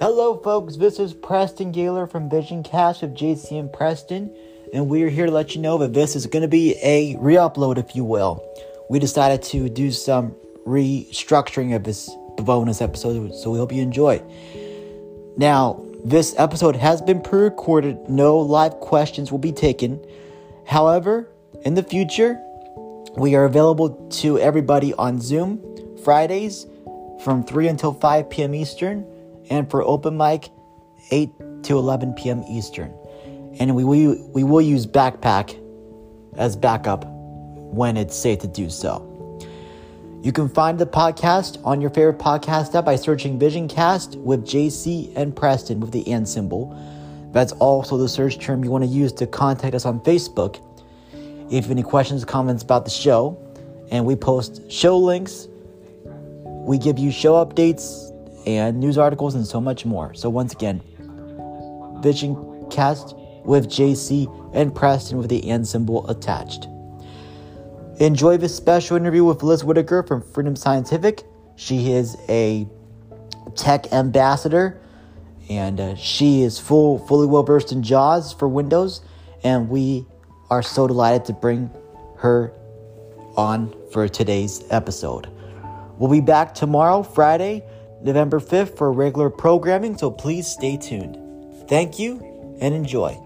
Hello, folks. This is Preston Gaylor from Vision Cast with JC and Preston, and we are here to let you know that this is going to be a re upload, if you will. We decided to do some restructuring of this bonus episode, so we hope you enjoy. Now, this episode has been pre recorded, no live questions will be taken. However, in the future, we are available to everybody on Zoom Fridays from 3 until 5 p.m. Eastern and for open mic 8 to 11 p.m. Eastern. And we, we, we will use Backpack as backup when it's safe to do so. You can find the podcast on your favorite podcast app by searching Visioncast with JC and Preston with the and symbol. That's also the search term you want to use to contact us on Facebook. If you have any questions, comments about the show, and we post show links, we give you show updates, and news articles and so much more. So once again, Vision Cast with JC and Preston with the and symbol attached. Enjoy this special interview with Liz Whitaker from Freedom Scientific. She is a tech ambassador and uh, she is full fully well versed in JAWS for Windows and we are so delighted to bring her on for today's episode. We'll be back tomorrow, Friday, November 5th for regular programming, so please stay tuned. Thank you and enjoy.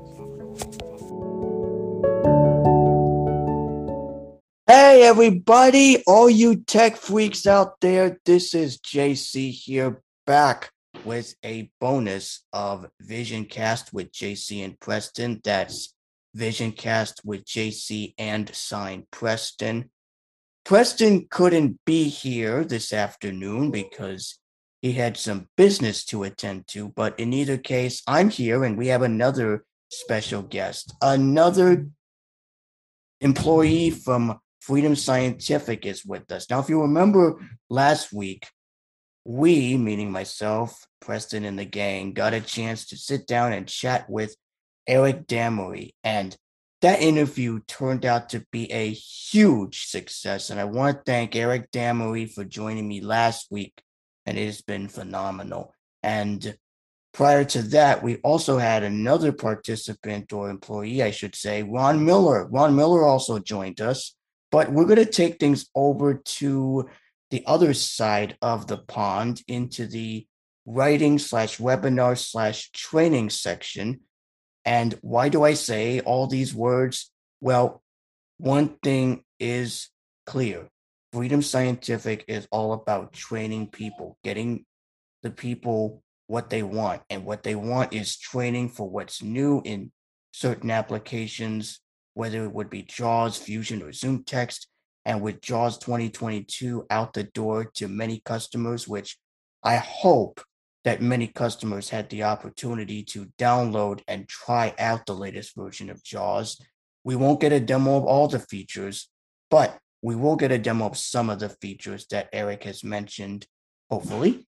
Hey, everybody, all you tech freaks out there, this is JC here back with a bonus of Vision Cast with JC and Preston. That's Vision Cast with JC and Sign Preston. Preston couldn't be here this afternoon because he had some business to attend to. But in either case, I'm here and we have another special guest. Another employee from Freedom Scientific is with us. Now, if you remember last week, we, meaning myself, Preston, and the gang, got a chance to sit down and chat with Eric Damery. And that interview turned out to be a huge success. And I want to thank Eric Damery for joining me last week and it has been phenomenal. And prior to that, we also had another participant or employee, I should say, Ron Miller. Ron Miller also joined us, but we're going to take things over to the other side of the pond into the writing slash webinar slash training section. And why do I say all these words? Well, one thing is clear Freedom Scientific is all about training people, getting the people what they want. And what they want is training for what's new in certain applications, whether it would be JAWS, Fusion, or ZoomText. And with JAWS 2022 out the door to many customers, which I hope that many customers had the opportunity to download and try out the latest version of JAWS. We won't get a demo of all the features, but we will get a demo of some of the features that Eric has mentioned, hopefully,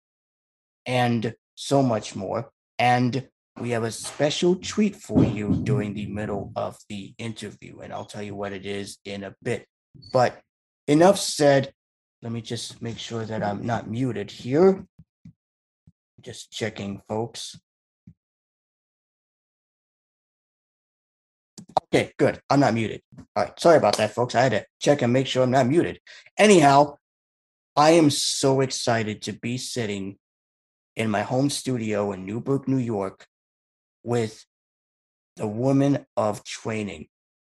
and so much more. And we have a special treat for you during the middle of the interview, and I'll tell you what it is in a bit. But enough said. Let me just make sure that I'm not muted here. Just checking, folks. Okay, good. I'm not muted. All right. Sorry about that, folks. I had to check and make sure I'm not muted. Anyhow, I am so excited to be sitting in my home studio in Newburgh, New York, with the woman of training.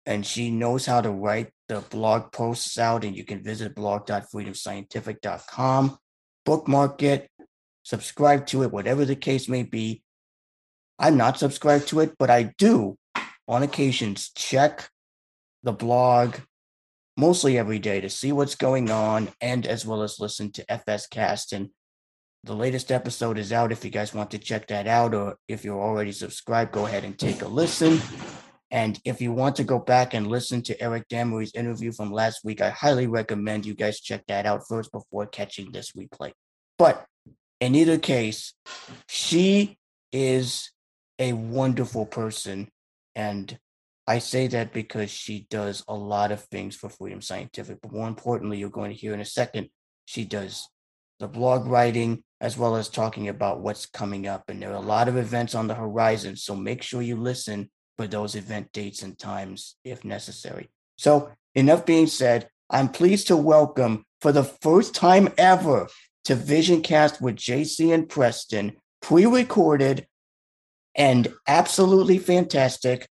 And she knows how to write the blog posts out, and you can visit blog.freedomscientific.com, bookmark it, subscribe to it, whatever the case may be. I'm not subscribed to it, but I do on occasions check the blog mostly every day to see what's going on and as well as listen to FS Cast. And the latest episode is out if you guys want to check that out, or if you're already subscribed, go ahead and take a listen. And if you want to go back and listen to Eric Damery's interview from last week, I highly recommend you guys check that out first before catching this replay. But in either case, she is a wonderful person and I say that because she does a lot of things for Freedom Scientific, but more importantly, you're going to hear in a second, she does the blog writing as well as talking about what's coming up. And there are a lot of events on the horizon. So make sure you listen for those event dates and times if necessary. So, enough being said, I'm pleased to welcome for the first time ever to Visioncast with JC and Preston, pre recorded and absolutely fantastic.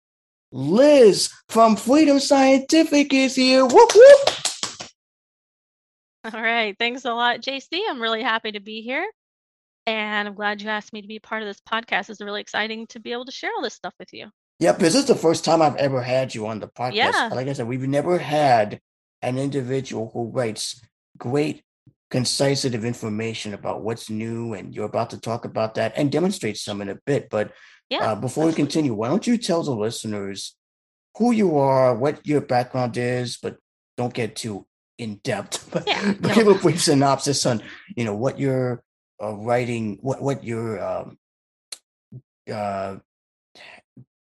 Liz from Freedom Scientific is here. Whoop, whoop. All right. Thanks a lot, JC. I'm really happy to be here. And I'm glad you asked me to be part of this podcast. It's really exciting to be able to share all this stuff with you. Yep, this is the first time I've ever had you on the podcast. Yeah. Like I said, we've never had an individual who writes great, concisive information about what's new, and you're about to talk about that and demonstrate some in a bit. But Yeah. uh, before we continue, why don't you tell the listeners who you are, what your background is, but don't get too in depth. But, Yeah, but no. give a brief synopsis on, you know, what you're uh, writing, what what your um, uh,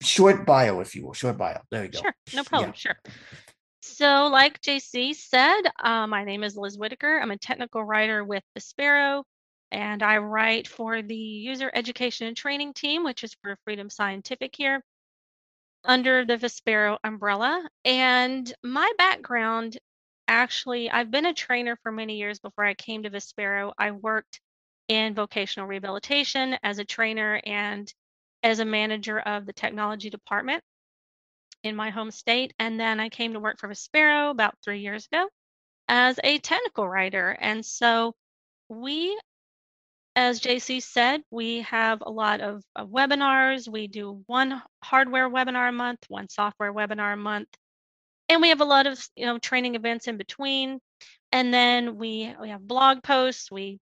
short bio, if you will, short bio. There you go. Sure, no problem. Sure. So, like JC said, uh, my name is Liz Whitaker. I'm a technical writer with Vispero, and I write for the user education and training team, which is for Freedom Scientific here under the Vispero umbrella. And my background actually, I've been a trainer for many years before I came to Vispero. I worked in vocational rehabilitation as a trainer and as a manager of the technology department in my home state. And then I came to work for Vispero about three years ago as a technical writer. And so we, as JC said, we have a lot of, of webinars. We do one hardware webinar a month, one software webinar a month. And we have a lot of you know training events in between. And then we we have blog posts. We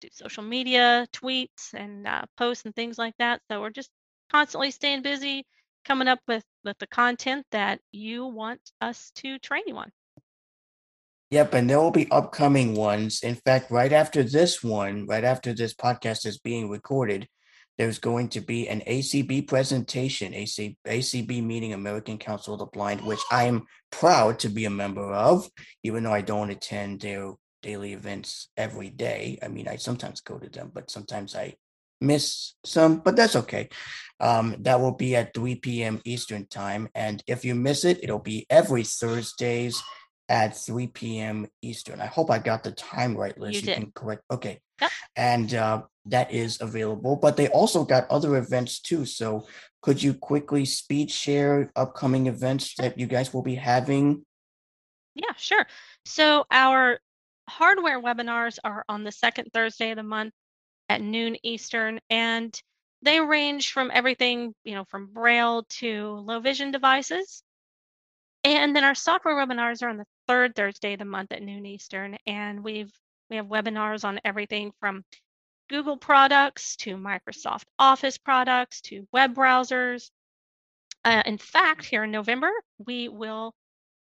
do social media tweets and uh, posts and things like that. So we're just constantly staying busy, coming up with with the content that you want us to train you on. Yep, and there will be upcoming ones. In fact, right after this one, right after this podcast is being recorded, there's going to be an ACB presentation, AC, ACB meeting American Council of the Blind, which I am proud to be a member of, even though I don't attend their daily events every day. I mean, I sometimes go to them, but sometimes I miss some, but that's okay. Um, that will be at 3 p.m. Eastern time. And if you miss it, it'll be every Thursdays at 3 p.m. Eastern. I hope I got the time right, Liz. You did. can correct. Okay. Yep. And uh, that is available. But they also got other events too. So could you quickly speed share upcoming events that you guys will be having? Yeah, sure. So our hardware webinars are on the second Thursday of the month at noon Eastern, and they range from everything, you know, from Braille to low vision devices. And then our software webinars are on the third Thursday of the month at noon Eastern, and we've we have webinars on everything from Google products to Microsoft Office products to web browsers. Uh, in fact, here in November, we will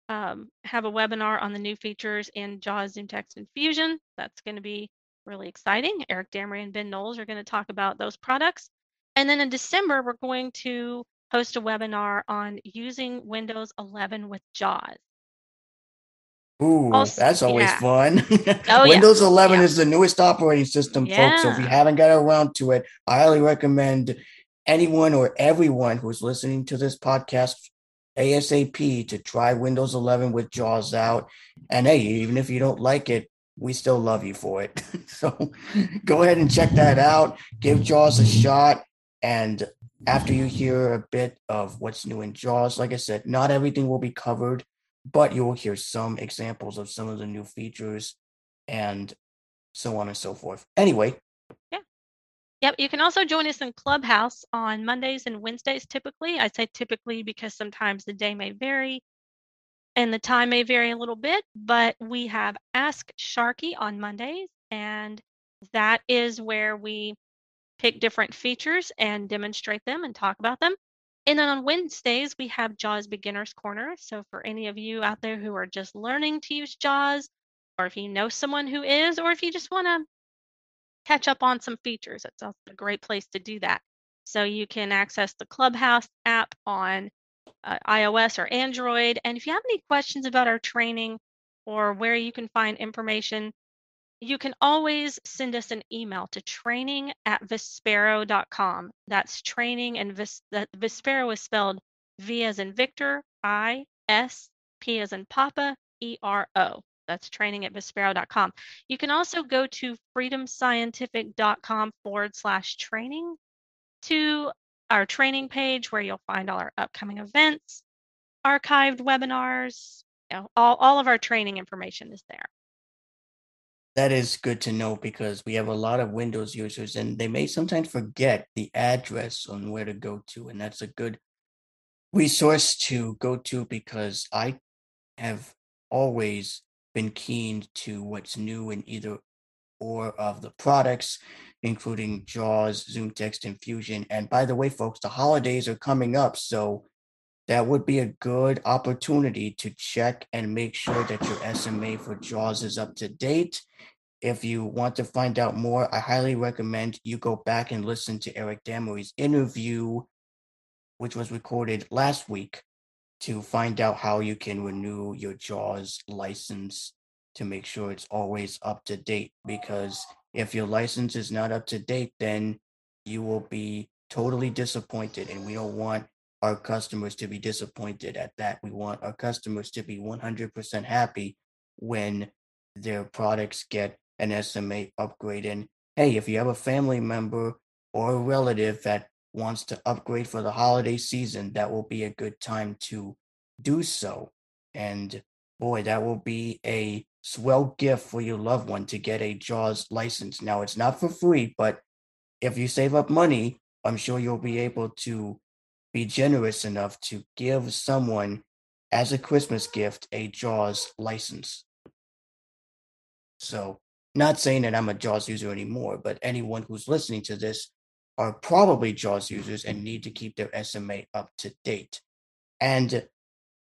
um, have a webinar on the new features in JAWS Zoom Text and Fusion. That's going to be really exciting. Eric Damery and Ben Knowles are going to talk about those products. And then in December, we're going to host a webinar on using Windows 11 with JAWS. Ooh, Also- that's always yeah. fun. Oh, yeah. Windows 11 Yeah. is the newest operating system, folks. So if you haven't got around to it, I highly recommend anyone or everyone who's listening to this podcast ASAP to try Windows 11 with JAWS out. And hey, even if you don't like it, we still love you for it. so go ahead and check that out. Give JAWS a shot. And after you hear a bit of what's new in JAWS, like I said, not everything will be covered, but you will hear some examples of some of the new features and so on and so forth. Anyway, Yeah. Yep, you can also join us in Clubhouse on Mondays and Wednesdays typically. I say typically because sometimes the day may vary and the time may vary a little bit, but we have Ask Sharky on Mondays, and that is where we pick different features and demonstrate them and talk about them. And then on Wednesdays, we have JAWS Beginner's Corner. So for any of you out there who are just learning to use JAWS, or if you know someone who is, or if you just want to catch up on some features. It's a great place to do that. So you can access the Clubhouse app on uh, iOS or Android. And if you have any questions about our training or where you can find information, you can always send us an email to training at vispero.com. That's training and Vis- Vispero is spelled V as in Victor, I, S, P as in Papa, E R O. That's training at vispero.com. You can also go to freedomscientific.com forward slash training to our training page where you'll find all our upcoming events, archived webinars, you know, all, all of our training information is there. That is good to know because we have a lot of Windows users and they may sometimes forget the address on where to go to. And that's a good resource to go to because I have always been keen to what's new in either or of the products, including JAWS, Zoom Text, and Fusion. And by the way, folks, the holidays are coming up. So that would be a good opportunity to check and make sure that your SMA for JAWS is up to date. If you want to find out more, I highly recommend you go back and listen to Eric Damery's interview, which was recorded last week, to find out how you can renew your JAWS license to make sure it's always up to date. Because if your license is not up to date, then you will be totally disappointed, and we don't want our customers to be disappointed at that. We want our customers to be 100% happy when their products get an SMA upgrade. And hey, if you have a family member or a relative that wants to upgrade for the holiday season, that will be a good time to do so. And boy, that will be a swell gift for your loved one to get a JAWS license. Now, it's not for free, but if you save up money, I'm sure you'll be able to be generous enough to give someone as a Christmas gift a JAWS license. So, not saying that I'm a JAWS user anymore, but anyone who's listening to this are probably JAWS users and need to keep their SMA up to date. And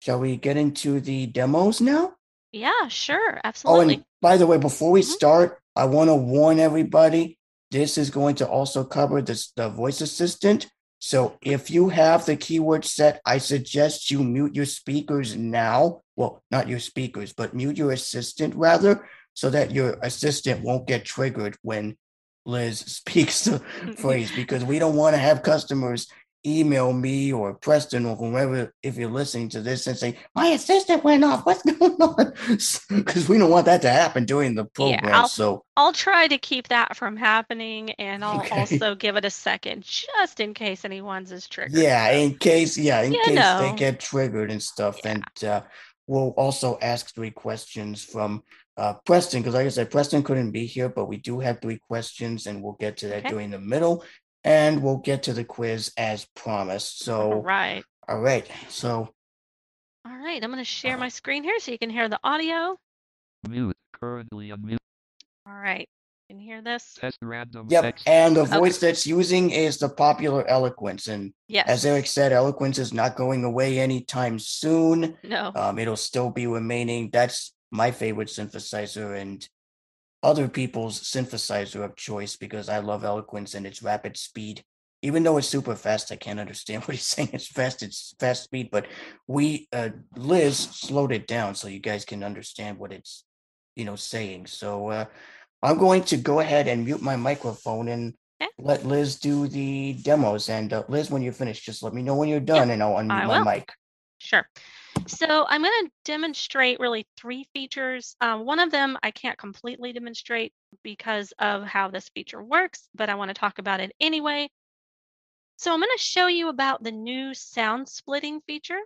shall we get into the demos now? Yeah, sure. Absolutely. Oh, and by the way, before we Mhm. start, I want to warn everybody this is going to also cover this, the voice assistant. So if you have the keyword set, I suggest you mute your speakers now. Well, not your speakers, but mute your assistant rather, so that your assistant won't get triggered when Liz speaks the phrase, because we don't want to have customers email me or Preston or whoever, if you're listening to this, and say, My assistant went off. What's going on? Because we don't want that to happen during the program. I'll- so, I'll try to keep that from happening, and I'll Okay. also give it a second just in case anyone's is triggered. yeah, in case, yeah, in You case they get triggered and stuff. Yeah. And uh, we'll also ask three questions from uh, Preston, because like I said, Preston couldn't be here, but we do have three questions, and we'll get to that Okay. during the middle. And we'll get to the quiz as promised. So, all right. All right. So, All right. I'm going to share my screen here so you can hear the audio. Mute. Currently unmute. All right. Can hear this? Test random yep. text. And the Okay. voice that's using is the popular Eloquence. And Yes. as Eric said, Eloquence is not going away anytime soon. No. Um, it'll still be remaining. That's my favorite synthesizer and other people's synthesizer of choice because I love Eloquence and its rapid speed. Even though it's super fast, I can't understand what he's saying. It's fast, it's fast speed, but we, uh, Liz slowed it down so you guys can understand what it's, you know, saying. So, uh, I'm going to go ahead and mute my microphone and Okay. let Liz do the demos. And uh, Liz, when you're finished, just let me know when you're done and I'll unmute I my will. mic. Sure. So I'm going to demonstrate really three features. Um, one of them I can't completely demonstrate because of how this feature works, but I want to talk about it anyway. So I'm going to show you about the new sound splitting feature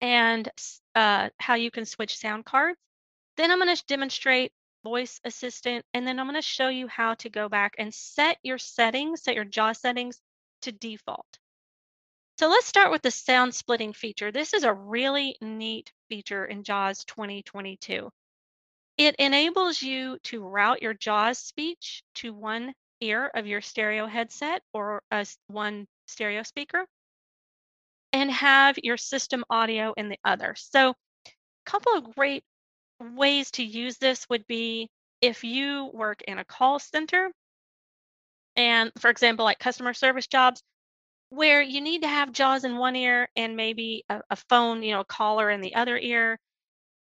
and uh, how you can switch sound cards. Then I'm going to demonstrate voice assistant, and then I'm going to show you how to go back and set your settings, set your jaw settings to default. So let's start with the sound splitting feature. This is a really neat feature in JAWS 2022. It enables you to route your JAWS speech to one ear of your stereo headset or a one stereo speaker and have your system audio in the other. So a couple of great ways to use this would be if you work in a call center and for example like customer service jobs where you need to have jaws in one ear and maybe a, a phone, you know, a caller in the other ear.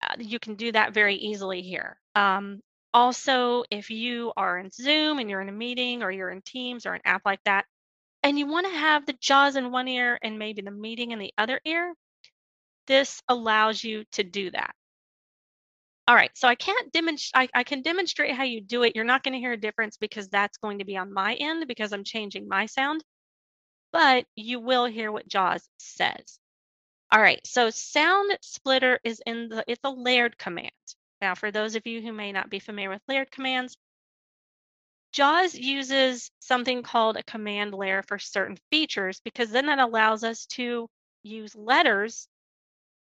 Uh, you can do that very easily here. Um, Also, if you are in Zoom and you're in a meeting or you're in Teams or an app like that, and you want to have the JAWS in one ear and maybe the meeting in the other ear, this allows you to do that. All right, so I can't demonstrate, I, I can demonstrate how you do it. You're not going to hear a difference because that's going to be on my end because I'm changing my sound, but you will hear what JAWS says. All right, so sound splitter is in the, it's a layered command. Now, for those of you who may not be familiar with layered commands, JAWS uses something called a command layer for certain features because then that allows us to use letters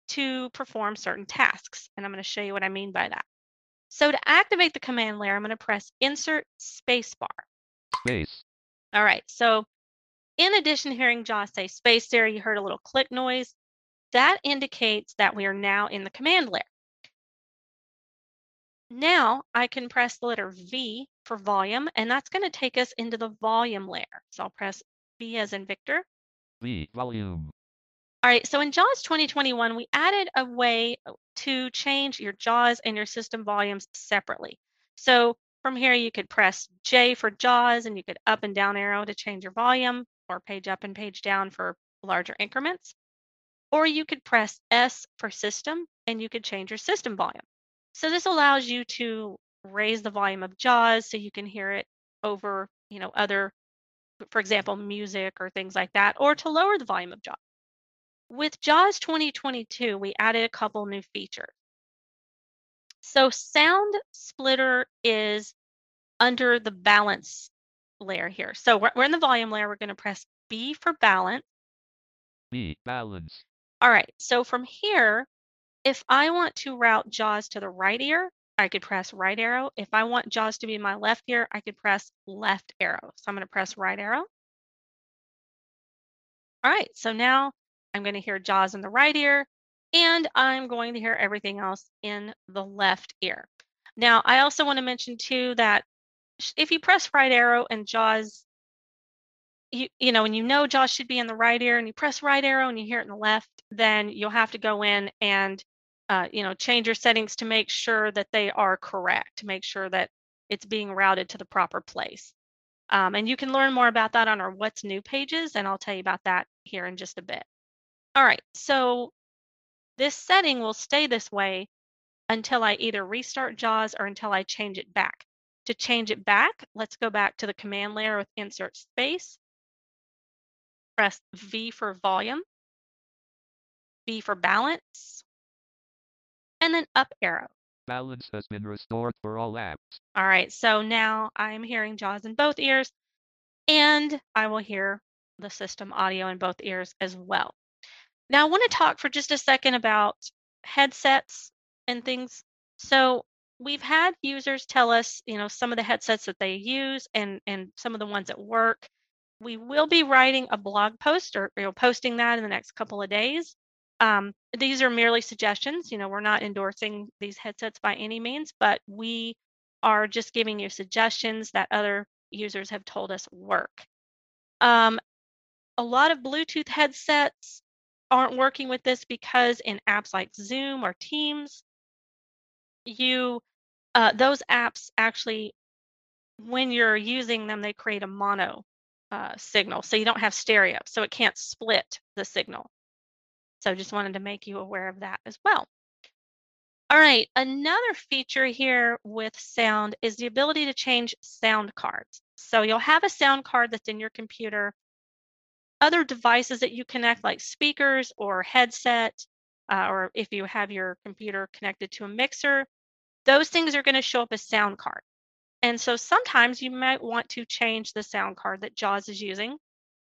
to perform certain tasks. And I'm going to show you what I mean by that. So to activate the command layer, I'm going to press Insert Spacebar. Space. All right, so in addition to hearing JAWS say space there, you heard a little click noise. That indicates that we are now in the command layer. Now I can press the letter V for volume, and that's going to take us into the volume layer. So I'll press V as in Victor. V. Volume. All right, so in JAWS 2021, we added a way to change your JAWS and your system volumes separately. So from here, you could press J for JAWS and you could up and down arrow to change your volume or page up and page down for larger increments. Or you could press S for system and you could change your system volume. So this allows you to raise the volume of JAWS so you can hear it over, you know, other, for example, music or things like that, or to lower the volume of JAWS. With JAWS 2022, we added a couple new features. So Sound Splitter is under the balance layer here. So we're, we're in the volume layer. We're going to press B for balance. B. Balance. All right. So from here, if I want to route JAWS to the right ear, I could press right arrow. If I want JAWS to be my left ear, I could press left arrow. So I'm going to press right arrow. All right. So now I'm going to hear JAWS in the right ear, and I'm going to hear everything else in the left ear. Now, I also want to mention too that if you press right arrow and JAWS, you, you know, and you know JAWS should be in the right ear and you press right arrow and you hear it in the left, then you'll have to go in and, uh, you know, change your settings to make sure that they are correct, to make sure that it's being routed to the proper place. Um, and you can learn more about that on our What's New pages, and I'll tell you about that here in just a bit. All right, so this setting will stay this way until I either restart JAWS or until I change it back. To change it back, let's go back to the command layer with insert space. Press V for volume, B for balance, and then up arrow. Balance has been restored for all apps. All right, so now I'm hearing JAWS in both ears, and I will hear the system audio in both ears as well. Now, I want to talk for just a second about headsets and things. So, we've had users tell us, you know, some of the headsets that they use and and some of the ones at work. We will be writing a blog post or you know, posting that in the next couple of days. Um, these are merely suggestions. You know, we're not endorsing these headsets by any means, but we are just giving you suggestions that other users have told us work. Um, a lot of Bluetooth headsets aren't working with this because in apps like Zoom or Teams, you uh, those apps actually, when you're using them, they create a mono uh, signal, so you don't have stereo, so it can't split the signal. So just wanted to make you aware of that as well. All right, another feature here with sound is the ability to change sound cards. So you'll have a sound card that's in your computer other devices that you connect, like speakers or headset, uh, or if you have your computer connected to a mixer, those things are going to show up as sound card. And so sometimes you might want to change the sound card that JAWS is using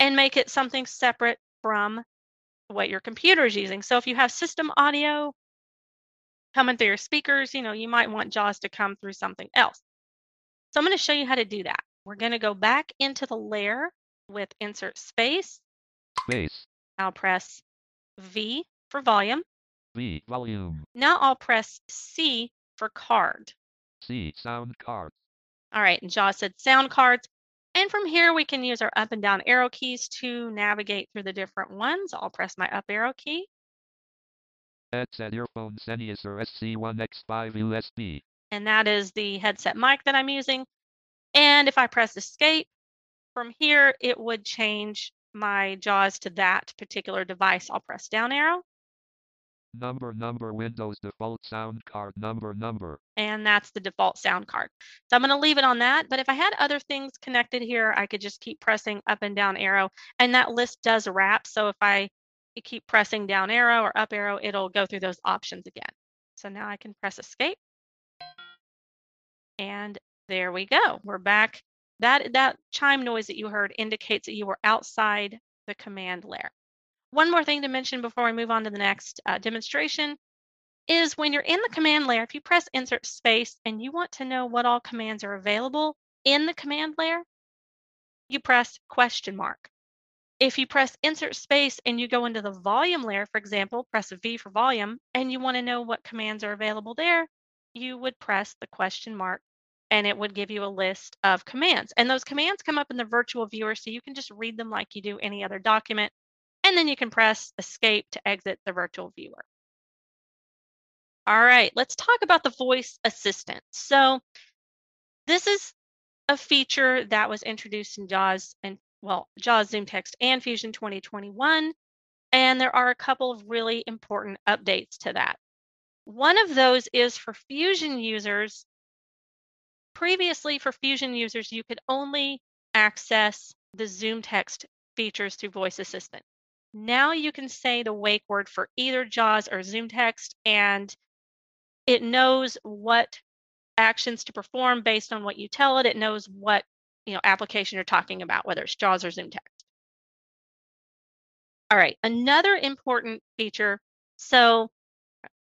and make it something separate from what your computer is using. So if you have system audio coming through your speakers, you know, you might want JAWS to come through something else. So I'm going to show you how to do that. We're going to go back into the layer with insert space. Space. I'll press V for volume. V. Volume. Now I'll press C for card. C. Sound card. All right, and JAWS said sound cards. And from here, we can use our up and down arrow keys to navigate through the different ones. I'll press my up arrow key. Headset earphone Sennheiser SC1X5 USB. and that is the headset mic that I'm using. And if I press escape from here, it would change my JAWS to that particular device. I'll press down arrow. Number number Windows default sound card number number. and that's the default sound card. So I'm going to leave it on that. But if I had other things connected here, I could just keep pressing up and down arrow. And that list does wrap. So if I keep pressing down arrow or up arrow, it'll go through those options again. So now I can press escape. And there we go. We're back. That, that chime noise that you heard indicates that you were outside the command layer. One more thing to mention before we move on to the next uh, demonstration is when you're in the command layer, if you press insert space and you want to know what all commands are available in the command layer, you press question mark. If you press insert space and you go into the volume layer, for example, press V for volume, and you want to know what commands are available there, you would press the question mark and it would give you a list of commands. And those commands come up in the virtual viewer, so you can just read them like you do any other document. And then you can press escape to exit the virtual viewer. All right, let's talk about the voice assistant. So this is a feature that was introduced in JAWS and well, JAWS ZoomText and Fusion 2021. And there are a couple of really important updates to that. One of those is for Fusion users. Previously, for Fusion users, you could only access the ZoomText features through Voice Assistant. Now you can say the wake word for either JAWS or ZoomText, and it knows what actions to perform based on what you tell it. It knows what you know application you're talking about, whether it's JAWS or ZoomText. All right, another important feature. So,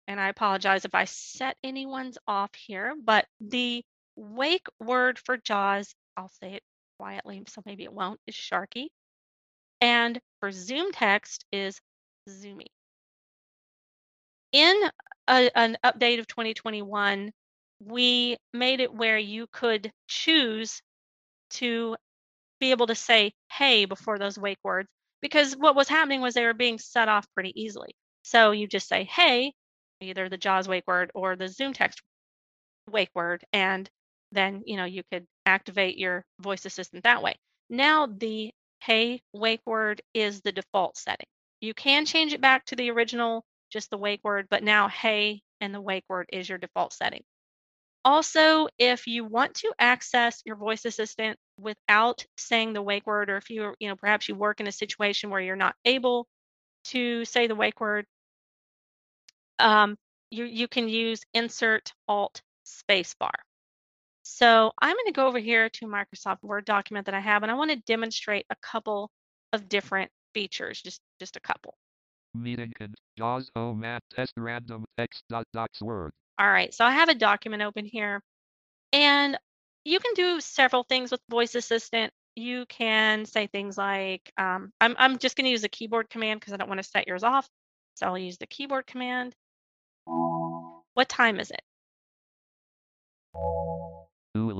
and I apologize if I set anyone's off here, but the wake word for JAWS, I'll say it quietly, so maybe it won't, is Sharky. And for Zoom text is Zoomy. In a, an update of 2021, we made it where you could choose to be able to say hey before those wake words because what was happening was they were being set off pretty easily. So you just say hey, either the JAWS wake word or the Zoom text wake word, and then you know you could activate your voice assistant that way. Now the hey wake word is the default setting. You can change it back to the original, just the wake word, but now hey and the wake word is your default setting. Also, if you want to access your voice assistant without saying the wake word, or if you, you know, perhaps you work in a situation where you're not able to say the wake word, um, you, you can use insert alt spacebar. So I'm going to go over here to Microsoft Word document that I have, and I want to demonstrate a couple of different features, just, just a couple. Meeting and JAWS O mat test random X dot docs word. All right, so I have a document open here, and you can do several things with Voice Assistant. You can say things like, um, I'm, I'm just going to use the keyboard command because I don't want to set yours off. So I'll use the keyboard command. What time is it?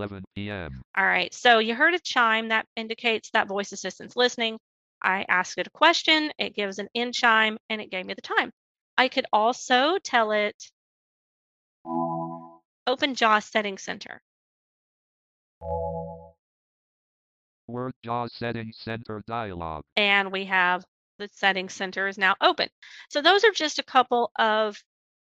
2:11 p.m. All right, so you heard a chime that indicates that voice assistant's listening. I asked it a question, it gives an in chime, and it gave me the time. I could also tell it open JAWS Settings Center. Word JAWS settings center dialog. And we have the Settings Center is now open. So those are just a couple of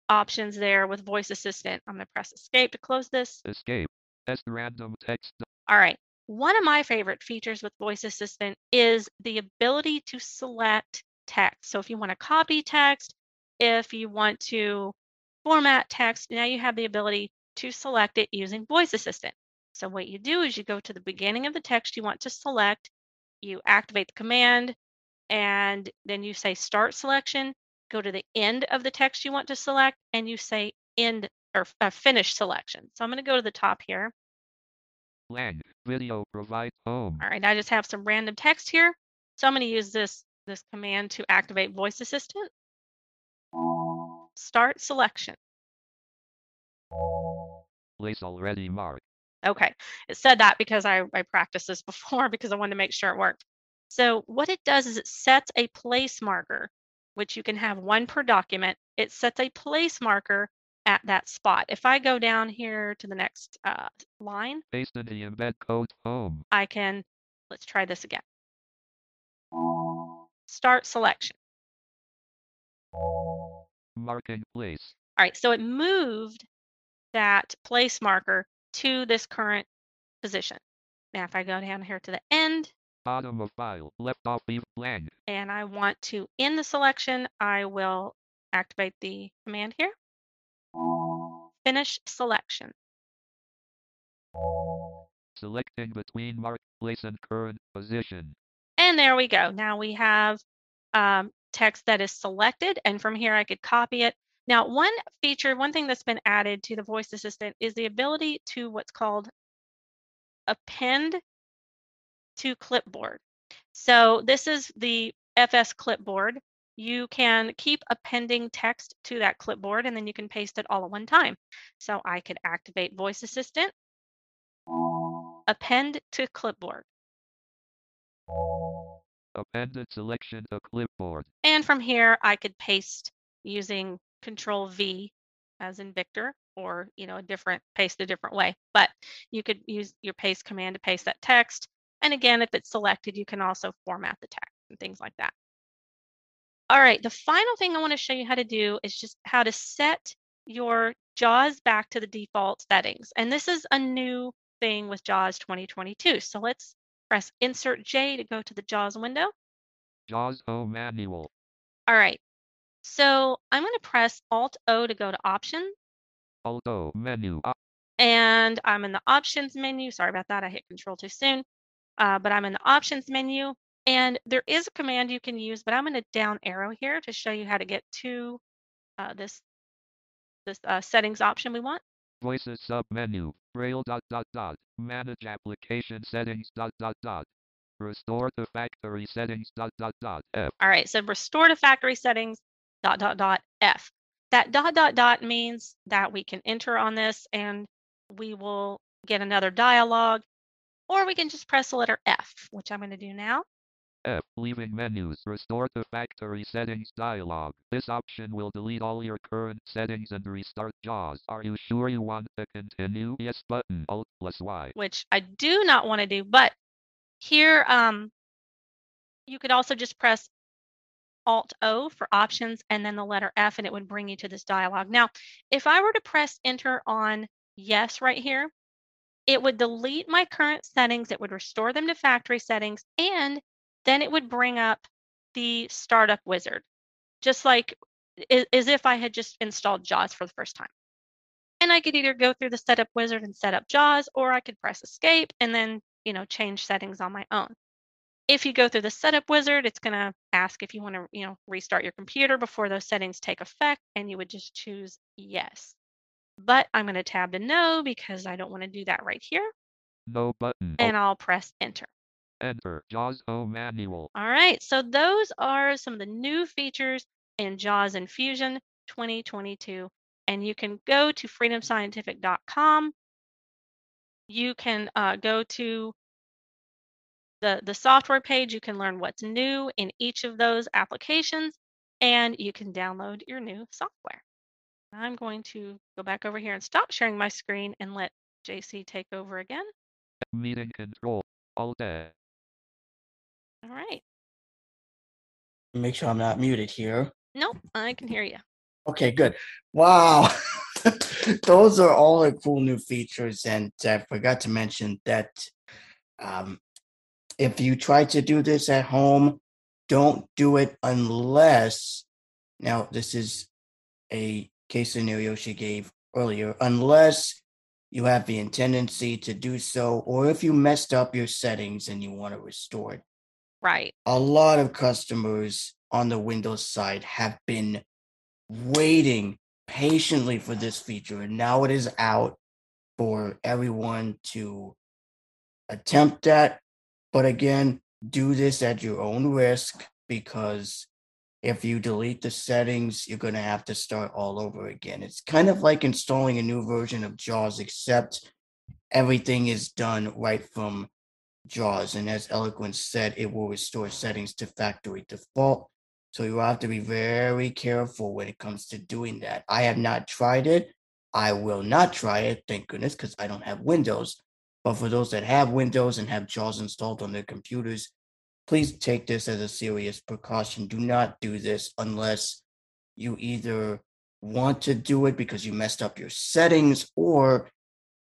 options there with Voice Assistant. I'm going to press Escape to close this. Escape. Test random text. All right. One of my favorite features with Voice Assistant is the ability to select text. So if you want to copy text, if you want to format text, now you have the ability to select it using Voice Assistant. So what you do is you go to the beginning of the text you want to select, you activate the command, and then you say Start Selection, go to the end of the text you want to select, and you say End or uh, Finish Selection. So I'm going to go to the top here. Lang. Video provide home. All right, I just have some random text here. So I'm going to use this, this command to activate Voice Assistant. Start selection. Place already marked. Okay, it said that because I, I practiced this before because I wanted to make sure it worked. So what it does is it sets a place marker, which you can have one per document. It sets a place marker at that spot. If I go down here to the next uh, line, Paste in the embed code home. I can, let's try this again. Start selection. Marking place. All right, so it moved that place marker to this current position. Now, if I go down here to the end Bottom of file. Left off leave blank. and I want to end the selection, I will activate the command here. Finish selection. Selecting between mark, place and current position. And there we go. Now we have um, text that is selected, and from here I could copy it. Now, one feature, one thing that's been added to the voice assistant is the ability to what's called append to clipboard. So this is the FS clipboard. You can keep appending text to that clipboard and then you can paste it all at one time. So I could activate voice assistant, append to clipboard. Appended selection to clipboard. And from here, I could paste using Control V as in Victor, or you know, a different paste a different way. But you could use your paste command to paste that text. And again, if it's selected, you can also format the text and things like that. All right, the final thing I want to show you how to do is just how to set your JAWS back to the default settings. And this is a new thing with JAWS 2022. So let's press Insert J to go to the JAWS window. JAWS O manual. All right. So I'm going to press Alt O to go to Options, Alt O menu. And I'm in the Options menu. Sorry about that. I hit Control too soon. Uh, but I'm in the Options menu, and there is a command you can use, but I'm going to down arrow here to show you how to get to uh, this this uh, settings option we want. Voices sub menu. Braille dot dot dot. Manage application settings dot dot dot. Restore to factory settings dot dot dot. F. All right, so restore to factory settings, dot, dot, dot, F. That dot, dot, dot means that we can enter on this and we will get another dialog, or we can just press the letter F, which I'm going to do now. F. Leaving menus. Restore to factory settings dialog. This option will delete all your current settings and restart JAWS. Are you sure you want to continue? Yes button. Alt plus Y. which I do not want to do, but here um, you could also just press Alt O for options and then the letter F and it would bring you to this dialog. Now, if I were to press enter on yes right here, it would delete my current settings, it would restore them to factory settings, and then it would bring up the startup wizard, just like as if I had just installed JAWS for the first time. And I could either go through the setup wizard and set up JAWS, or I could press escape and then, you know, change settings on my own. If you go through the setup wizard, it's going to ask if you want to, you know, restart your computer before those settings take effect, and you would just choose yes. But I'm going to tab to no because I don't want to do that right here, No button. and I'll press enter. Enter. JAWS O manual. All right, so those are some of the new features in JAWS and Fusion 2022. And you can go to freedomscientific.com. You can uh, go to the, the software page. You can learn what's new in each of those applications, and you can download your new software. I'm going to go back over here and stop sharing my screen and let JC take over again. Meeting control. All A. All right. Make sure I'm not muted here. Nope, I can hear you. Okay, good. Wow. Those are all the cool new features. And I forgot to mention that um, if you try to do this at home, don't do it unless, now, this is a case scenario she gave earlier, unless you have the tendency to do so, or if you messed up your settings and you want to restore it Right. a lot of customers on the Windows side have been waiting patiently for this feature, and now it is out for everyone to attempt that. But again, do this at your own risk because if you delete the settings, you're going to have to start all over again. It's kind of like installing a new version of JAWS, except everything is done right from JAWS. And as Eloquence said, it will restore settings to factory default. So you have to be very careful when it comes to doing that. I have not tried it. I will not try it, thank goodness, because I don't have Windows. But for those that have Windows and have JAWS installed on their computers, please take this as a serious precaution. Do not do this unless you either want to do it because you messed up your settings or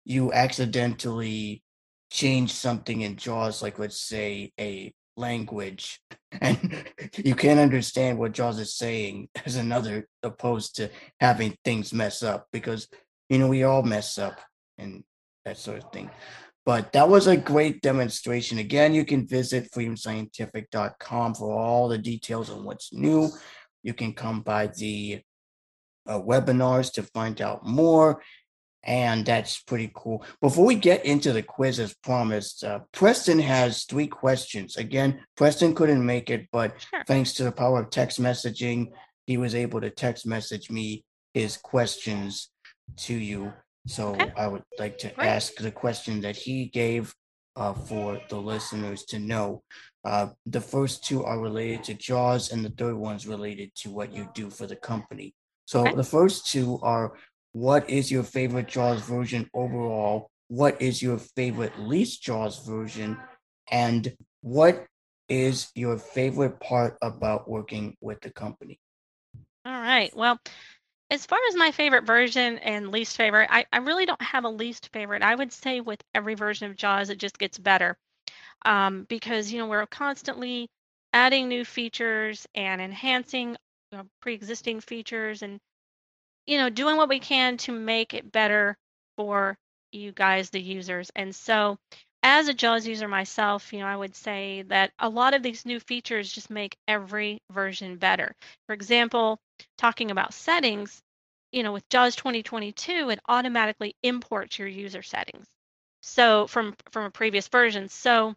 you accidentally change something in JAWS, like let's say a language, and you can't understand what JAWS is saying as another opposed to having things mess up because you know we all mess up and that sort of thing. But that was a great demonstration. Again, you can visit freedomscientific.com for all the details on what's new. You can come by the uh, webinars to find out more. And that's pretty cool. Before we get into the quiz, as promised, uh, Preston has three questions. Again, Preston couldn't make it, but Sure. thanks to the power of text messaging, he was able to text message me his questions to you. So Okay. I would like to Great. ask the question that he gave uh, for the listeners to know. Uh, the first two are related to JAWS, and the third one's related to what you do for the company. So Okay. the first two are what is your favorite JAWS version overall? What is your favorite least JAWS version? And what is your favorite part about working with the company? All right. Well, as far as my favorite version and least favorite, I, I really don't have a least favorite. I would say with every version of JAWS, it just gets better um, because, you know, we're constantly adding new features and enhancing you know, pre-existing features and, you know, doing what we can to make it better for you guys, the users. And so as a JAWS user myself, you know, I would say that a lot of these new features just make every version better. For example, talking about settings, you know, with JAWS 2022, it automatically imports your user settings. So from from a previous version. So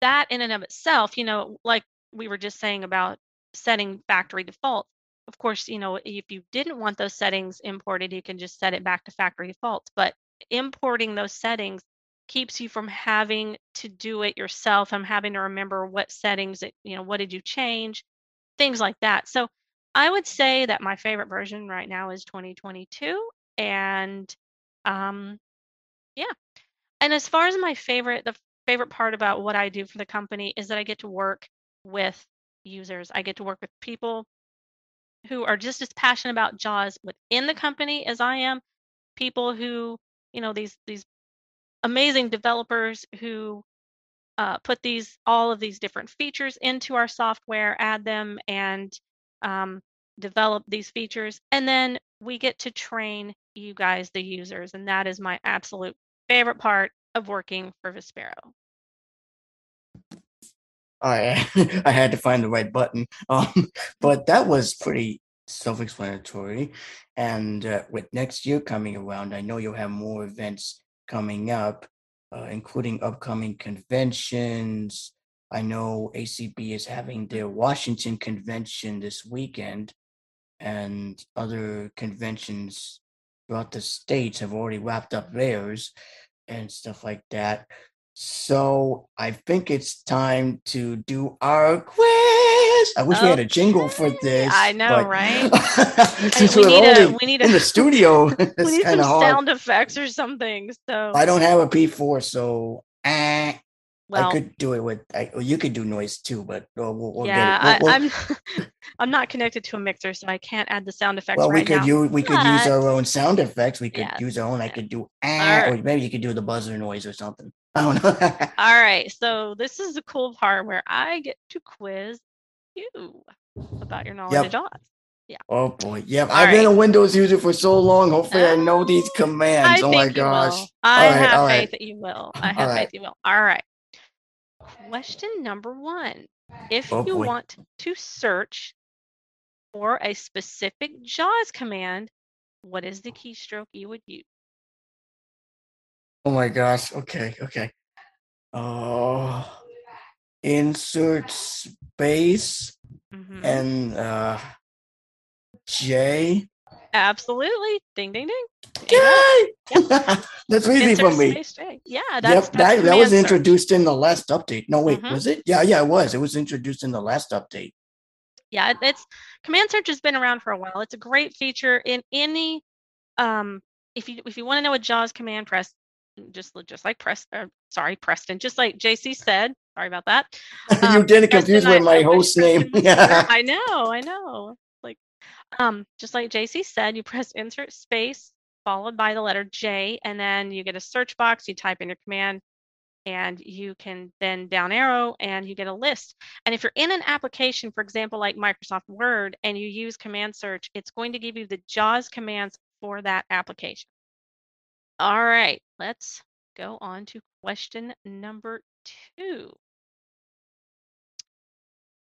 that in and of itself, you know, like we were just saying about setting factory default. Of course, you know, if you didn't want those settings imported, you can just set it back to factory defaults. But importing those settings keeps you from having to do it yourself. I'm having to remember what settings, it, you know, what did you change, things like that. So I would say that my favorite version right now is 2022, and um, yeah. And as far as my favorite, the favorite part about what I do for the company is that I get to work with users. I get to work with people who are just as passionate about JAWS within the company as I am. People who, you know, these these amazing developers who uh, put these all of these different features into our software, add them, and um, develop these features, and then we get to train you guys, the users, and that is my absolute favorite part of working for Vispero. I I had to find the right button. Um, but that was pretty self-explanatory. And uh, with next year coming around, I know you'll have more events coming up, uh, including upcoming conventions. I know ACB is having their Washington convention this weekend, and other conventions throughout the states have already wrapped up theirs and stuff like that. So I think it's time to do our quiz. I wish we had a jingle for this. I know, but right? Since we we're need a we need in a the studio, we need some hard. sound effects or something. So I don't have a P4, so eh, well, I could do it with. I, you could do noise too, but uh, we'll, we'll yeah, get it. We'll, I, we'll, I'm I'm not connected to a mixer, so I can't add the sound effects well, we right could now. use we could use our own sound effects. We could Yes, use our own. I could do eh, or maybe you could do the buzzer noise or something. I don't know. All right, so this is the cool part where I get to quiz you about your knowledge Yep. of JAWS. Yeah. Oh boy, yeah. All I've been a. Windows user for so long. Hopefully, I know these Oh, commands. I oh my gosh. will. I All right, have faith right. that you will. I have right. faith you will. All right. Question number one. If Oh, you boy. want to search for a specific JAWS command, what is the keystroke you would use? Oh my gosh. Okay, okay. Oh, insert space Mhm. and uh J. Absolutely. Ding, ding, ding. You got it. Yay! That's easy Insert for me. space. Yeah, Yep, that's, that, that was search. introduced in the last update. No, wait, Mhm. was it? Yeah, yeah, it was. It was introduced in the last update. Yeah, it's command search has been around for a while. It's a great feature in any um if you if you want to know what JAWS command press just just like press uh, sorry Preston just like JC said sorry about that you Um, didn't confuse with my I host name. Preston here. I know, I know. Like, um, just like JC said, you press insert space followed by the letter J, and then you get a search box. You type in your command, and you can then down arrow, and you get a list. And if you're in an application, for example, like Microsoft Word, and you use command search, it's going to give you the JAWS commands for that application. All right, let's go on to question number two.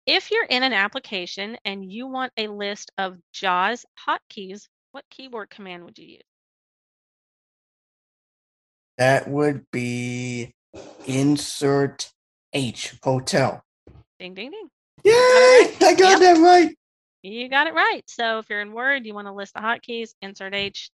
If you're in an application and you want a list of JAWS hotkeys, what keyboard command would you use? That would be insert H hotel. Ding, ding, ding. Yay! right. I got Yep. that right. You got it right. So if you're in Word, you want to list the hotkeys, insert H,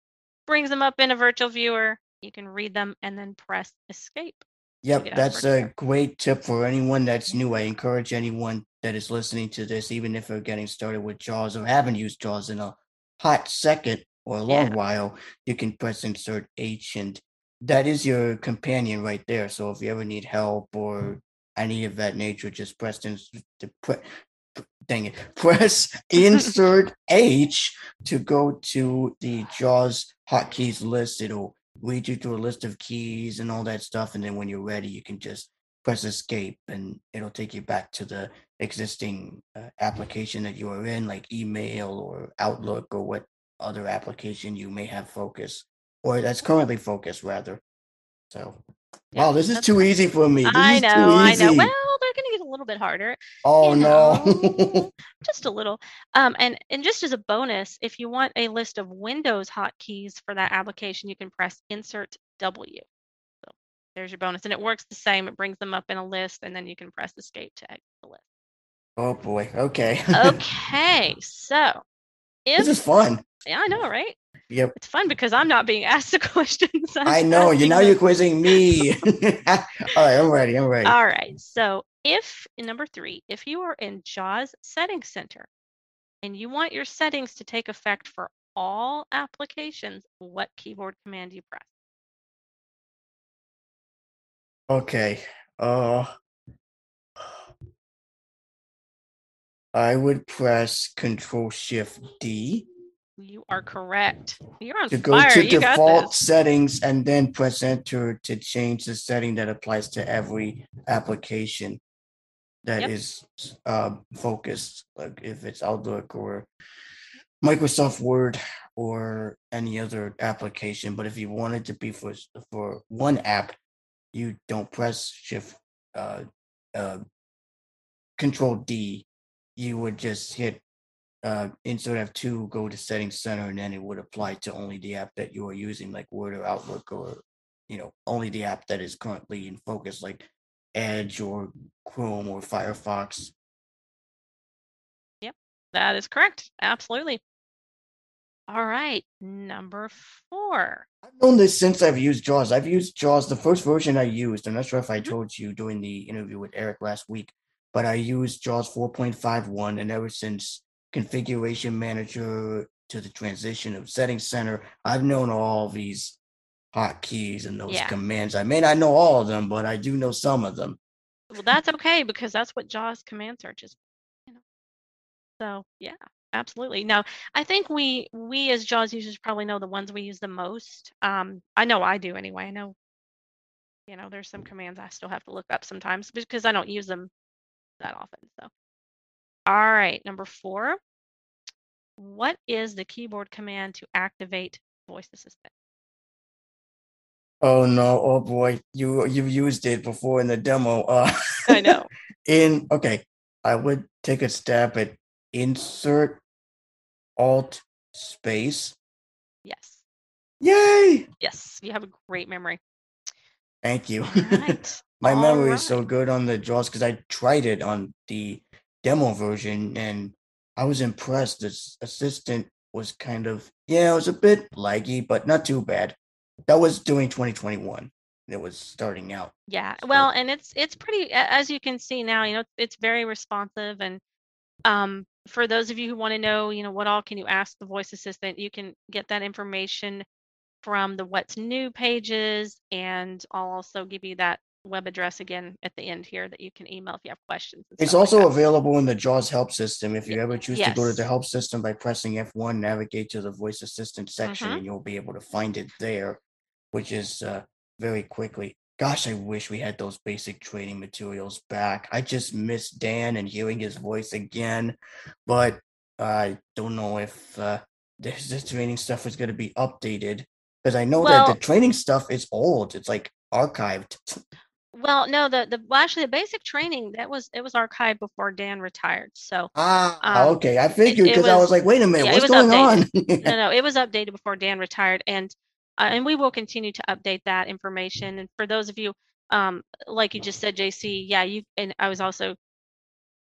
brings them up in a virtual viewer. You can read them and then press escape. Yep, that's a sure. great tip for anyone that's new. I mm-hmm. encourage anyone that is listening to this, even if they're getting started with JAWS or haven't used JAWS in a hot second or a long Yeah. while, you can press insert H and that is your companion right there. So if you ever need help or any of that nature, just press pre- dang it, press insert H to go to the JAWS hotkeys list. It'll read you through a list of keys and all that stuff. And then when you're ready, you can just press escape and it'll take you back to the existing uh, application that you are in, like email or Outlook or what other application you may have focus or that's currently focused rather. So, Yeah, wow, this is too easy for me. This I know, I know. Well, little bit harder. oh you no. just a little. Um, and and just as a bonus, if you want a list of Windows hotkeys for that application, you can press Insert W. So there's your bonus, and it works the same. It brings them up in a list, and then you can press Escape to exit the list. oh boy. Okay. Okay, so if this is fun. yeah, I know, right? Yep. It's fun because I'm not being asked the questions. I'm I know. You now them. you're quizzing me. All right, I'm ready. I'm ready. All right. So if number three, if you are in JAWS Settings Center and you want your settings to take effect for all applications, what keyboard command do you press? Okay. Uh I would press Control Shift D You are correct. You're on to go to you default settings and then press enter to change the setting that applies to every application that Yep. is uh, focused, like if it's Outlook or Microsoft Word or any other application. But if you want it to be for for one app, you don't press Shift uh, uh, Control D. You would just hit uh, insert F2, go to Settings Center, and then it would apply to only the app that you are using, like Word or Outlook, or you know, only the app that is currently in focus, like Edge or Chrome or Firefox. Yep, that is correct. Absolutely. All right. Number four. I've known this since I've used JAWS. I've used JAWS. The first version I used, I'm not sure if I Mhm. told you during the interview with Eric last week, but I used JAWS 4.51, and ever since Configuration Manager to the transition of Settings Center, I've known all these hotkeys and those Yeah. commands. I may not know all of them, but I do know some of them. Well, that's okay because that's what JAWS command search is. You know. So yeah, absolutely. Now, I think we we as JAWS users probably know the ones we use the most. Um, I know I do anyway. I know, you know, there's some commands I still have to look up sometimes because I don't use them that often. So, all right, number four. What is the keyboard command to activate voice assistant? Oh no! Oh boy! You you've used it before in the demo. Uh, I know. in okay, I would take a stab at insert alt space. Yes. Yay! Yes. You have a great memory. Thank you. Right. My All memory is so good on the JAWS because I tried it on the demo version and I was impressed. This assistant was kind of yeah, it was a bit laggy, but not too bad. That was doing 2021. It was starting out. Yeah, So- well, and it's it's pretty as you can see now, you know, it's very responsive and um for those of you who want to know, you know, what all can you ask the voice assistant, you can get that information from the what's new pages and I'll also give you that web address again at the end here that you can email if you have questions. It's stuff like also available in the JAWS help system. If you ever choose to go to the help system by pressing F1, navigate to the voice assistant section, Mhm. and you'll be able to find it there, which is uh, very quickly. Gosh, I wish we had those basic training materials back. I just miss Dan and hearing his voice again, but I don't know if uh, this, this training stuff is going to be updated because I know that the training stuff is old. It's like archived. Well, no, the the well, actually the basic training that was it was archived before Dan retired. So Ah, Um, okay. I figured because I was like, wait a minute, yeah, what's going on? no, no, it was updated before Dan retired, and uh, and we will continue to update that information. And for those of you, um, like you just said, JC, yeah, you and I was also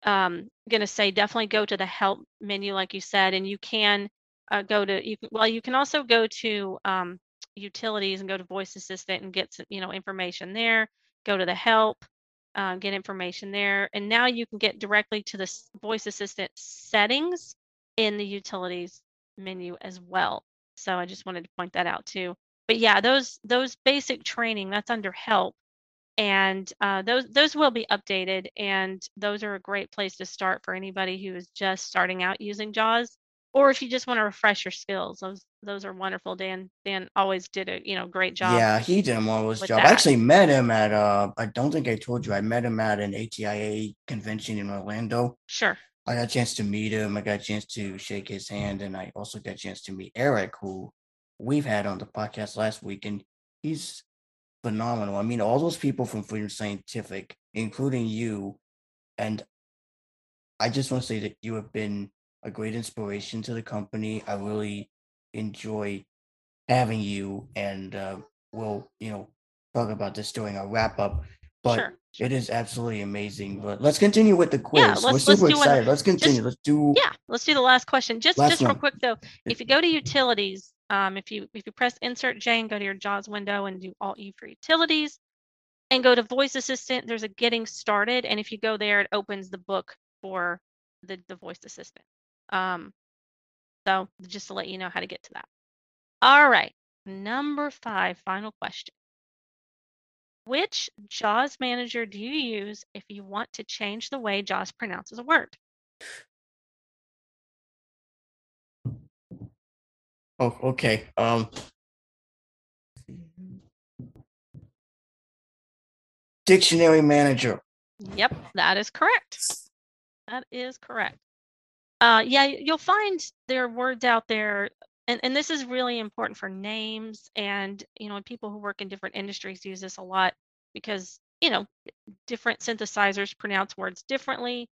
um gonna say definitely go to the help menu, like you said, and you can uh, go to you can well you can also go to um utilities and go to voice assistant and get some, you know information there. Go to the help. Uh, get information there, and now you can get directly to the voice assistant settings in the utilities menu as well. So I just wanted to point that out too. But yeah, those those basic training that's under help, and uh, those those will be updated, and those are a great place to start for anybody who is just starting out using JAWS, or if you just want to refresh your skills. Those those are wonderful. Dan Dan always did a you know great job. Yeah, he did a marvelous job. I actually met him at uh I don't think I told you, I met him at an ATIA convention in Orlando. Sure. I got a chance to meet him. I got a chance to shake his hand, and I also got a chance to meet Eric, who we've had on the podcast last week, and he's phenomenal. I mean, all those people from Freedom Scientific, including you, and I just want to say that you have been a great inspiration to the company. I really enjoy having you, and uh, we'll, you know, talk about this during our wrap up. But sure. it is absolutely amazing. But let's continue with the quiz. Yeah, We're let's- let's super one- excited. Let's continue. let's do. Yeah, let's do the last question. Just just real quick though, if you go to utilities, um, if you if you press Insert J and go to your JAWS window and do Alt E for utilities, and go to Voice Assistant, there's a Getting Started, and if you go there, it opens the book for the the Voice Assistant. Um, so just to let you know how to get to that. All right, number five, final question. Which JAWS manager do you use if you want to change the way JAWS pronounces a word? Oh, okay. Um. Dictionary manager. Yep, that is correct. That is correct. Uh, yeah, you'll find there are words out there, and, and this is really important for names and you know people who work in different industries use this a lot because you know different synthesizers pronounce words differently.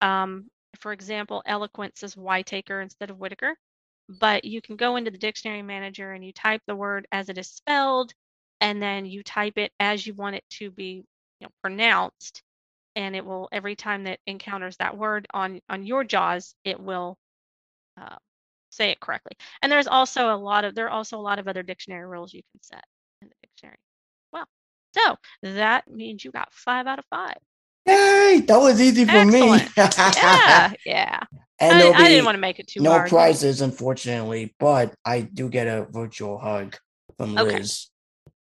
Um, for example, eloquence is Whitaker instead of Whitaker, but you can go into the dictionary manager and you type the word as it is spelled, and then you type it as you want it to be you know, pronounced and it will every time that encounters that word on on your jaws it will uh, say it correctly. And there's also a lot of there are also a lot of other dictionary rules you can set in the dictionary well. So that means you got five out of five. Yay! That was easy for me. Yeah yeah and I, I didn't want to make it too no hard prizes, unfortunately, but I do get a virtual hug from Okay. Liz.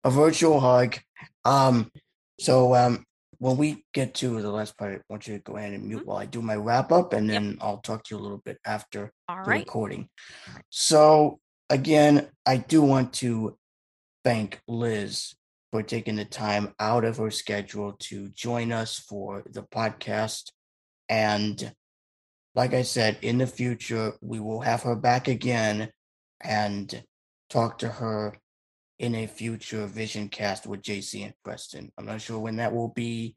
A virtual hug. Um. So um, when we get to the last part, I want you to go ahead and mute while I do my wrap up, and Mm-hmm. Yep. then I'll talk to you a little bit after all the right recording. So again, I do want to thank Liz for taking the time out of her schedule to join us for the podcast. And like I said, in the future, we will have her back again and talk to her in a future vision cast with JC and Preston. I'm not sure when that will be,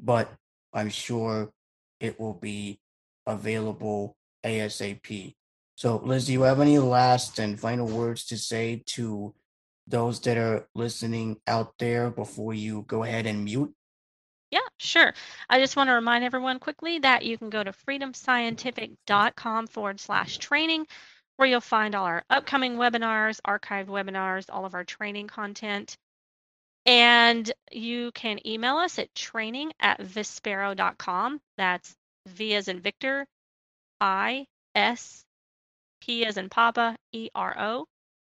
but I'm sure it will be available ASAP. So, Liz, do you have any last and final words to say to those that are listening out there before you go ahead and mute? Yeah, sure. I just want to remind everyone quickly that you can go to freedomscientific.com forward slash training, where you'll find all our upcoming webinars, archived webinars, all of our training content. And you can email us at training at vispero.com. That's V as in Victor, I S P as in Papa E R O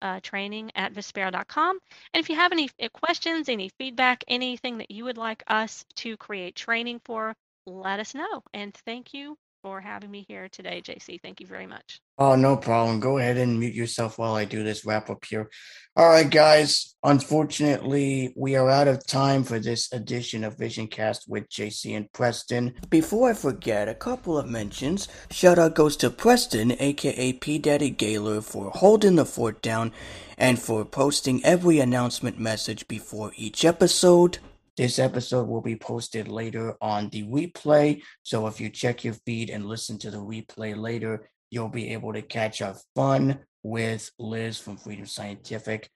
uh, training at vispero.com. And if you have any uh, questions, any feedback, anything that you would like us to create training for, let us know. And thank you for having me here today, JC. Thank you very much. Oh, no problem. Go ahead and mute yourself while I do this wrap up here. All right, guys. Unfortunately, we are out of time for this edition of Visioncast with JC and Preston. Before I forget, a couple of mentions. Shout out goes to Preston, aka P Daddy Gaylor, for holding the fort down and for posting every announcement message before each episode. This episode will be posted later on the replay. So if you check your feed and listen to the replay later, you'll be able to catch our fun with Liz from Freedom Scientific.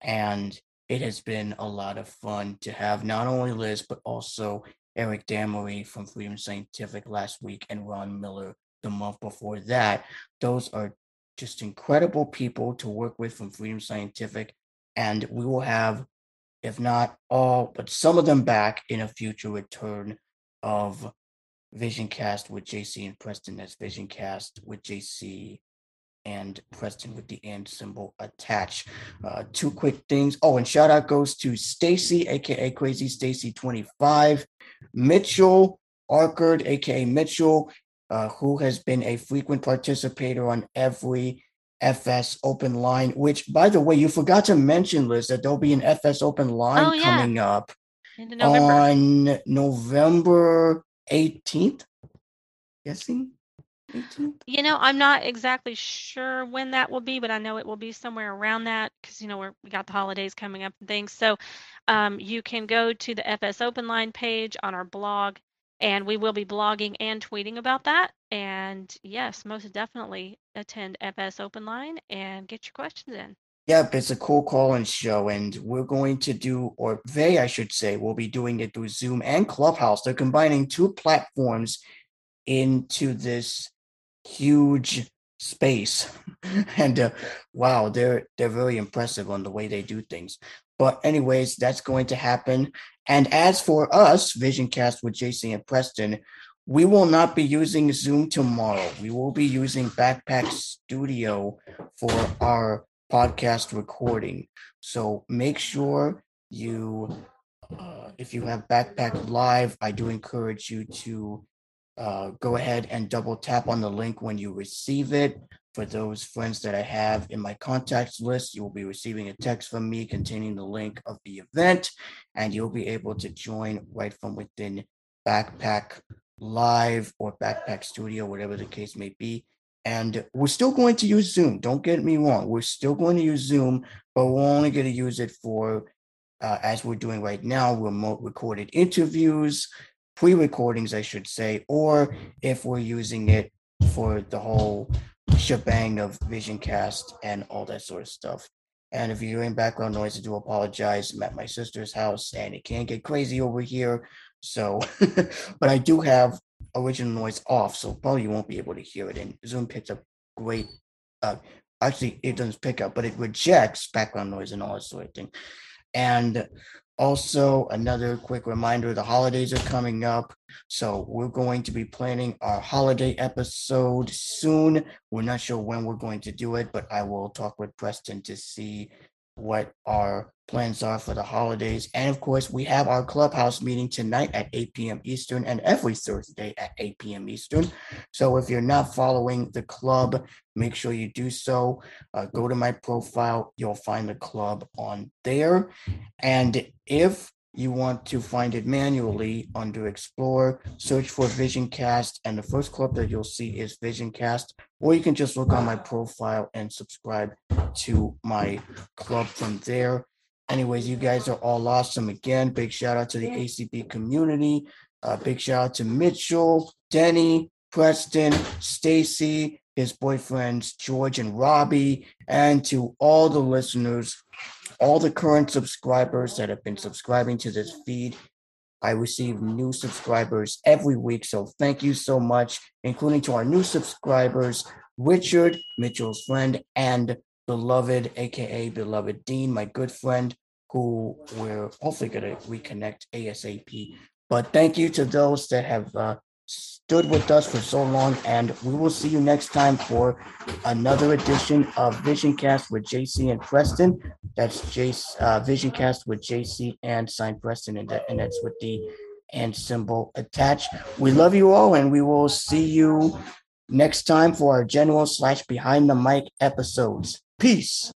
And it has been a lot of fun to have not only Liz, but also Eric Damery from Freedom Scientific last week and Ron Miller the month before that. Those are just incredible people to work with from Freedom Scientific. And we will have if not all, but some of them back in a future return of Vision Cast with JC and Preston as Visioncast with JC and Preston with the and symbol attached. Uh, two quick things. Oh, and shout out goes to Stacy, aka Crazy Stacy 25, Mitchell Arkard, aka Mitchell, uh, who has been a frequent participator on every FS Open Line, which, by the way, you forgot to mention, Liz, that there'll be an FS Open Line Oh, yeah. coming up November. on November 18th. Guessing 18th? You know, I'm not exactly sure when that will be, but I know it will be somewhere around that because you know we're, we got the holidays coming up and things. So um, you can go to the FS Open Line page on our blog, and we will be blogging and tweeting about that. And yes, most definitely attend FS Open Line and get your questions in. Yep, it's a cool call and show, and we're going to do, or they, I should say, will be doing it through Zoom and Clubhouse. They're combining two platforms into this huge space, and uh, wow, they're they're very impressive on the way they do things. But anyways, that's going to happen. And as for us, Visioncast with JC and Preston, we will not be using Zoom tomorrow. We will be using Backpack Studio for our podcast recording. So make sure you, uh, if you have Backpack Live, I do encourage you to uh, go ahead and double tap on the link when you receive it. For those friends that I have in my contacts list, you will be receiving a text from me containing the link of the event, and you'll be able to join right from within Backpack Live or Backpack Studio, whatever the case may be. And we're still going to use Zoom. Don't get me wrong. We're still going to use Zoom, but we're only going to use it for, uh, as we're doing right now, remote recorded interviews, pre recordings, I should say, or if we're using it for the whole shebang of Visioncast and all that sort of stuff. And if you're hearing background noise, I do apologize. I'm at my sister's house and it can't get crazy over here. So, but I do have original noise off, so probably you won't be able to hear it. And Zoom picks up great. Uh, actually, it doesn't pick up, but it rejects background noise and all that sort of thing. And also, another quick reminder: the holidays are coming up, so we're going to be planning our holiday episode soon. We're not sure when we're going to do it, but I will talk with Preston to see what our plans are for the holidays. And of course, we have our clubhouse meeting tonight at 8 p.m. Eastern and every Thursday at 8 p.m. Eastern. So if you're not following the club, make sure you do so. Uh, go to my profile, you'll find the club on there. And if you want to find it manually under Explore, search for Visioncast, and the first club that you'll see is Visioncast, or you can just look on my profile and subscribe to my club from there. Anyways, you guys are all awesome. Again, big shout out to the ACB community. Uh, big shout out to Mitchell, Denny, Preston, Stacy, his boyfriends George and Robbie, and to all the listeners, all the current subscribers that have been subscribing to this feed. I receive new subscribers every week, so thank you so much, including to our new subscribers, Richard, Mitchell's friend, and beloved, aka beloved Dean, my good friend, who we're hopefully going to reconnect ASAP. But thank you to those that have uh, stood with us for so long, and we will see you next time for another edition of Visioncast with JC and Preston. That's Jace uh, Visioncast with JC and Sign Preston, and, that, and that's with the and symbol attached. We love you all, and we will see you next time for our general slash behind the mic episodes. Peace.